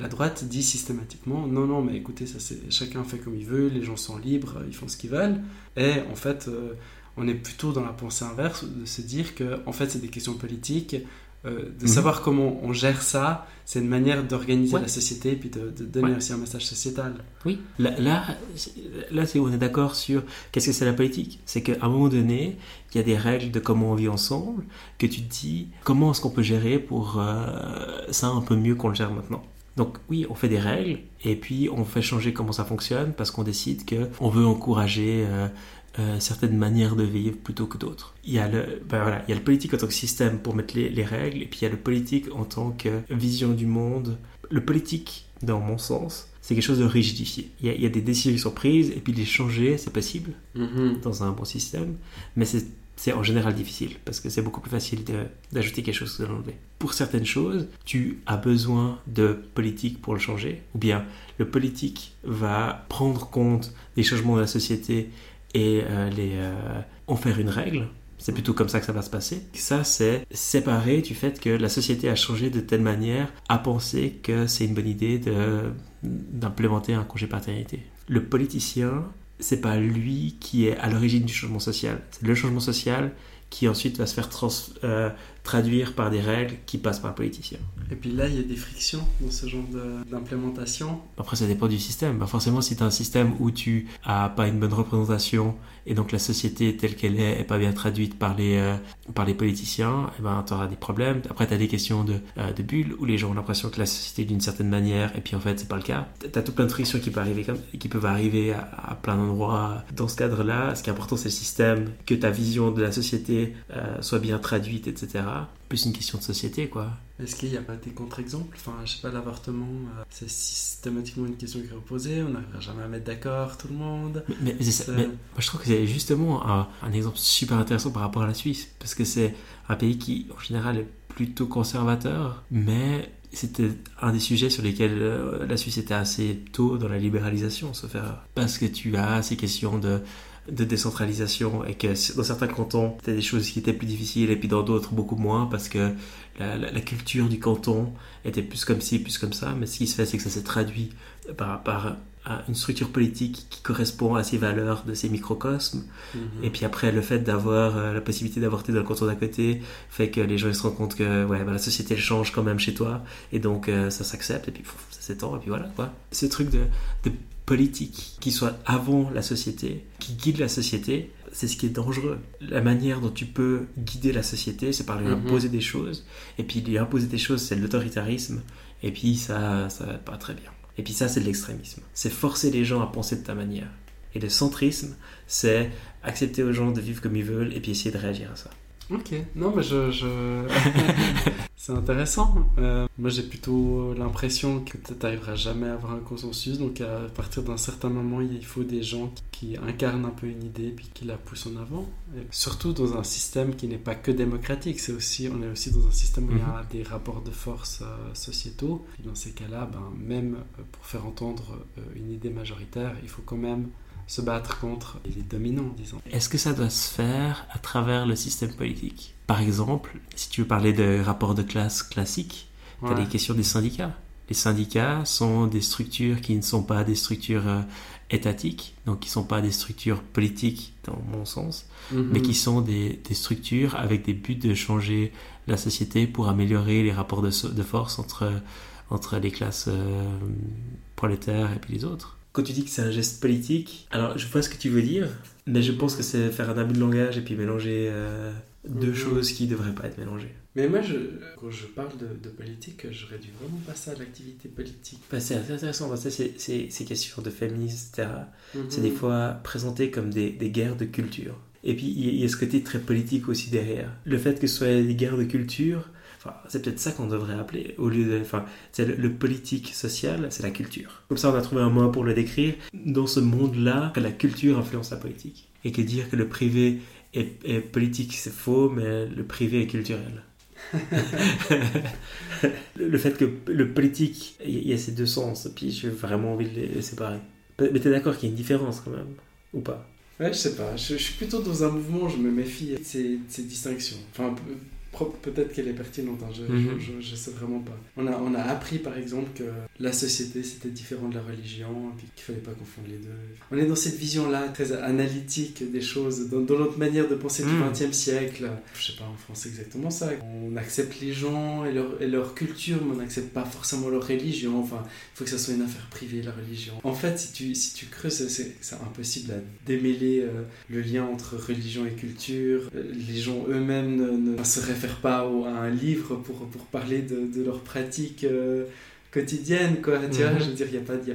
la droite dit systématiquement non, non, mais écoutez, ça c'est chacun fait comme il veut, les gens sont libres, ils font ce qu'ils veulent. Et en fait, euh, on est plutôt dans la pensée inverse, de se dire que en fait c'est des questions politiques, euh, de Mhm. savoir comment on gère ça, c'est une manière d'organiser Ouais. la société et puis de, de donner Ouais. aussi un message sociétal. Oui, là, là, c'est- là où on est d'accord sur qu'est-ce que c'est la politique. C'est qu'à un moment donné, il y a des règles de comment on vit ensemble, que tu te dis comment est-ce qu'on peut gérer pour euh, ça un peu mieux qu'on le gère maintenant? Donc oui, on fait des règles et puis on fait changer comment ça fonctionne parce qu'on décide que on veut encourager euh, euh, certaines manières de vivre plutôt que d'autres. Il y a le, ben voilà, il y a le politique en tant que système pour mettre les, les règles et puis il y a le politique en tant que vision du monde. Le politique, dans mon sens, c'est quelque chose de rigidifié. Il y, a, il y a des décisions qui sont prises et puis les changer, c'est possible dans un bon système, mais c'est c'est en général difficile parce que c'est beaucoup plus facile d'ajouter quelque chose que de l'enlever. Pour certaines choses, tu as besoin de politique pour le changer, ou bien le politique va prendre compte des changements de la société et euh, les, euh, en faire une règle. C'est plutôt comme ça que ça va se passer. Ça, c'est séparer du fait que la société a changé de telle manière à penser que c'est une bonne idée d'implémenter un congé paternité. Le politicien, c'est pas lui qui est à l'origine du changement social. C'est le changement social qui ensuite va se faire euh, traduire par des règles qui passent par le politicien. Et puis là, il y a des frictions dans ce genre d'implémentation. Après, ça dépend du système. Bah, forcément, si tu as un système où tu as pas une bonne représentation et donc la société telle qu'elle est est pas bien traduite par les, euh, par les politiciens, eh ben, tu auras des problèmes. Après, tu as des questions de, euh, de bulles où les gens ont l'impression que la société d'une certaine manière et puis en fait, c'est pas le cas. Tu as tout plein de frictions qui peuvent arriver, qui peuvent arriver à, à plein d'endroits. Dans ce cadre-là, ce qui est important, c'est le système, que ta vision de la société euh, soit bien traduite, etc. Plus une question de société, quoi. Est-ce qu'il n'y a pas des contre-exemples? Enfin, je sais pas, l'avortement, euh, c'est systématiquement une question qui est reposée, on n'arrivera jamais à mettre d'accord tout le monde. Mais, mais c'est ça- C'est- mais moi, je trouve que c'est justement un, un exemple super intéressant par rapport à la Suisse, parce que c'est un pays qui, en général, est plutôt conservateur, mais c'était un des sujets sur lesquels euh, la Suisse était assez tôt dans la libéralisation, sauf. Parce que tu as ces questions de de décentralisation et que dans certains cantons c'était des choses qui étaient plus difficiles et puis dans d'autres beaucoup moins parce que la, la- la culture du canton était plus comme ci plus comme ça mais ce qui se fait c'est que ça s'est traduit par, par à une structure politique qui correspond à ces valeurs de ces microcosmes. Et puis après, le fait d'avoir euh, la possibilité d'avorter dans le canton d'à côté fait que les gens ils se rendent compte que ouais, bah, la société elle change quand même chez toi. Et donc euh, ça s'accepte et puis pff, ça s'étend et puis voilà quoi. Ce truc de, de politique qui soit avant la société, qui guide la société, c'est ce qui est dangereux. La manière dont tu peux guider la société, c'est par lui Mhm. imposer des choses. Et puis lui imposer des choses, c'est l'autoritarisme. Et puis ça, ça va pas très bien. Et puis ça, c'est de l'extrémisme. C'est forcer les gens à penser de ta manière. Et le centrisme, c'est accepter aux gens de vivre comme ils veulent et puis essayer de réagir à ça. Ok, non mais je... je... c'est intéressant. Euh, moi j'ai plutôt l'impression que tu n'arriveras jamais à avoir un consensus, donc à partir d'un certain moment il faut des gens qui, qui incarnent un peu une idée puis qui la poussent en avant. Et surtout dans un système qui n'est pas que démocratique, c'est aussi, on est aussi dans un système où il y a des rapports de force euh, sociétaux. Et dans ces cas-là, ben, même euh, pour faire entendre euh, une idée majoritaire, il faut quand même se battre contre les dominants, disons. Est-ce que ça doit se faire à travers le système politique? Par exemple, si tu veux parler de rapports de classe classiques, tu as Ouais. les questions des syndicats. Les syndicats sont des structures qui ne sont pas des structures euh, étatiques, donc qui ne sont pas des structures politiques dans mon sens, Mhm. mais qui sont des, des structures avec des buts de changer la société pour améliorer les rapports de force entre, entre les classes euh, prolétaires et puis les autres. Quand tu dis que c'est un geste politique, alors je vois ce que tu veux dire, mais je pense que c'est faire un abus de langage et puis mélanger euh, deux Mhm. choses qui ne devraient pas être mélangées. Mais moi, je, quand je parle de, de politique, j'aurais dû vraiment passer à l'activité politique. Bah, c'est intéressant, parce que c'est- c'est ces questions de féminisme, etc. C'est Mhm. des fois présenté comme des, des guerres de culture. Et puis il y a ce côté très politique aussi derrière. Le fait que ce soit des guerres de culture, c'est peut-être ça qu'on devrait appeler, au lieu de. Enfin, c'est le, politique social, c'est la culture. Comme ça, on a trouvé un mot pour le décrire. Dans ce monde-là, la culture influence la politique. Et que dire que le privé est, politique, c'est faux, mais le privé est culturel. le fait que le politique, il y a- ces deux sens, puis j'ai vraiment envie de les séparer. Mais t'es d'accord qu'il y a une différence quand même, ou pas? Ouais, je sais pas. Je, suis plutôt dans un mouvement, je me méfie de ces, de ces distinctions. Enfin, Peut-être qu'elle est pertinente, hein, je, Mhm. je, je, je sais vraiment pas. On a, on a appris par exemple que la société c'était différent de la religion, et puis qu'il fallait pas confondre les deux. On est dans cette vision-là très analytique des choses, dans, dans notre manière de penser du. XXe siècle. Je sais pas en France exactement ça. On accepte les gens et leur, et leur culture, mais on n'accepte pas forcément leur religion. Enfin, il faut que ça soit une affaire privée, la religion. En fait, si tu, si tu creuses, c'est- impossible à démêler euh, le lien entre religion et culture. Euh, Les gens eux-mêmes ne, ne se réfèrent pas au- à un livre pour, pour parler de, de leurs pratiques euh, quotidiennes, quoi. Tu vois, Mhm. je veux dire, il y a pas... y a-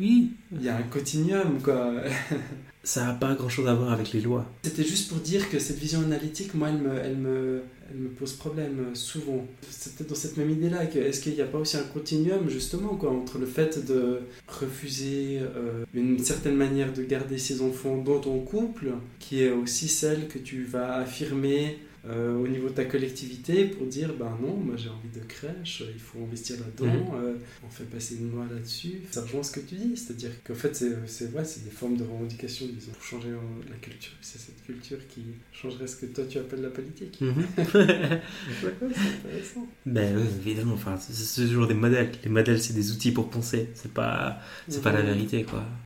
Oui, il y a un continuum, quoi. ça n'a pas grand chose à voir avec les lois. C'était juste pour dire que cette vision analytique, moi, elle me, elle me, elle me pose problème euh, souvent. Peut-être dans cette même idée-là que est-ce qu'il n'y a pas aussi un continuum justement quoi entre le fait de refuser euh, une certaine manière de garder ses enfants dans ton couple, qui est aussi celle que tu vas affirmer euh, au niveau de ta collectivité pour dire ben non, moi j'ai envie de crèche, il faut investir là-dedans, euh, on fait passer une loi là-dessus. Ça rejoint ce que tu dis, c'est-à-dire qu'en fait c'est ouais, des formes de revendication disons pour changer la culture. C'est cette culture qui changerait ce que toi tu appelles la politique. Ouais, c'est intéressant. ben oui, évidemment, enfin, c'est toujours des modèles. Les modèles, c'est des outils pour penser. C'est pas, c'est pas la Mhm. vérité, quoi.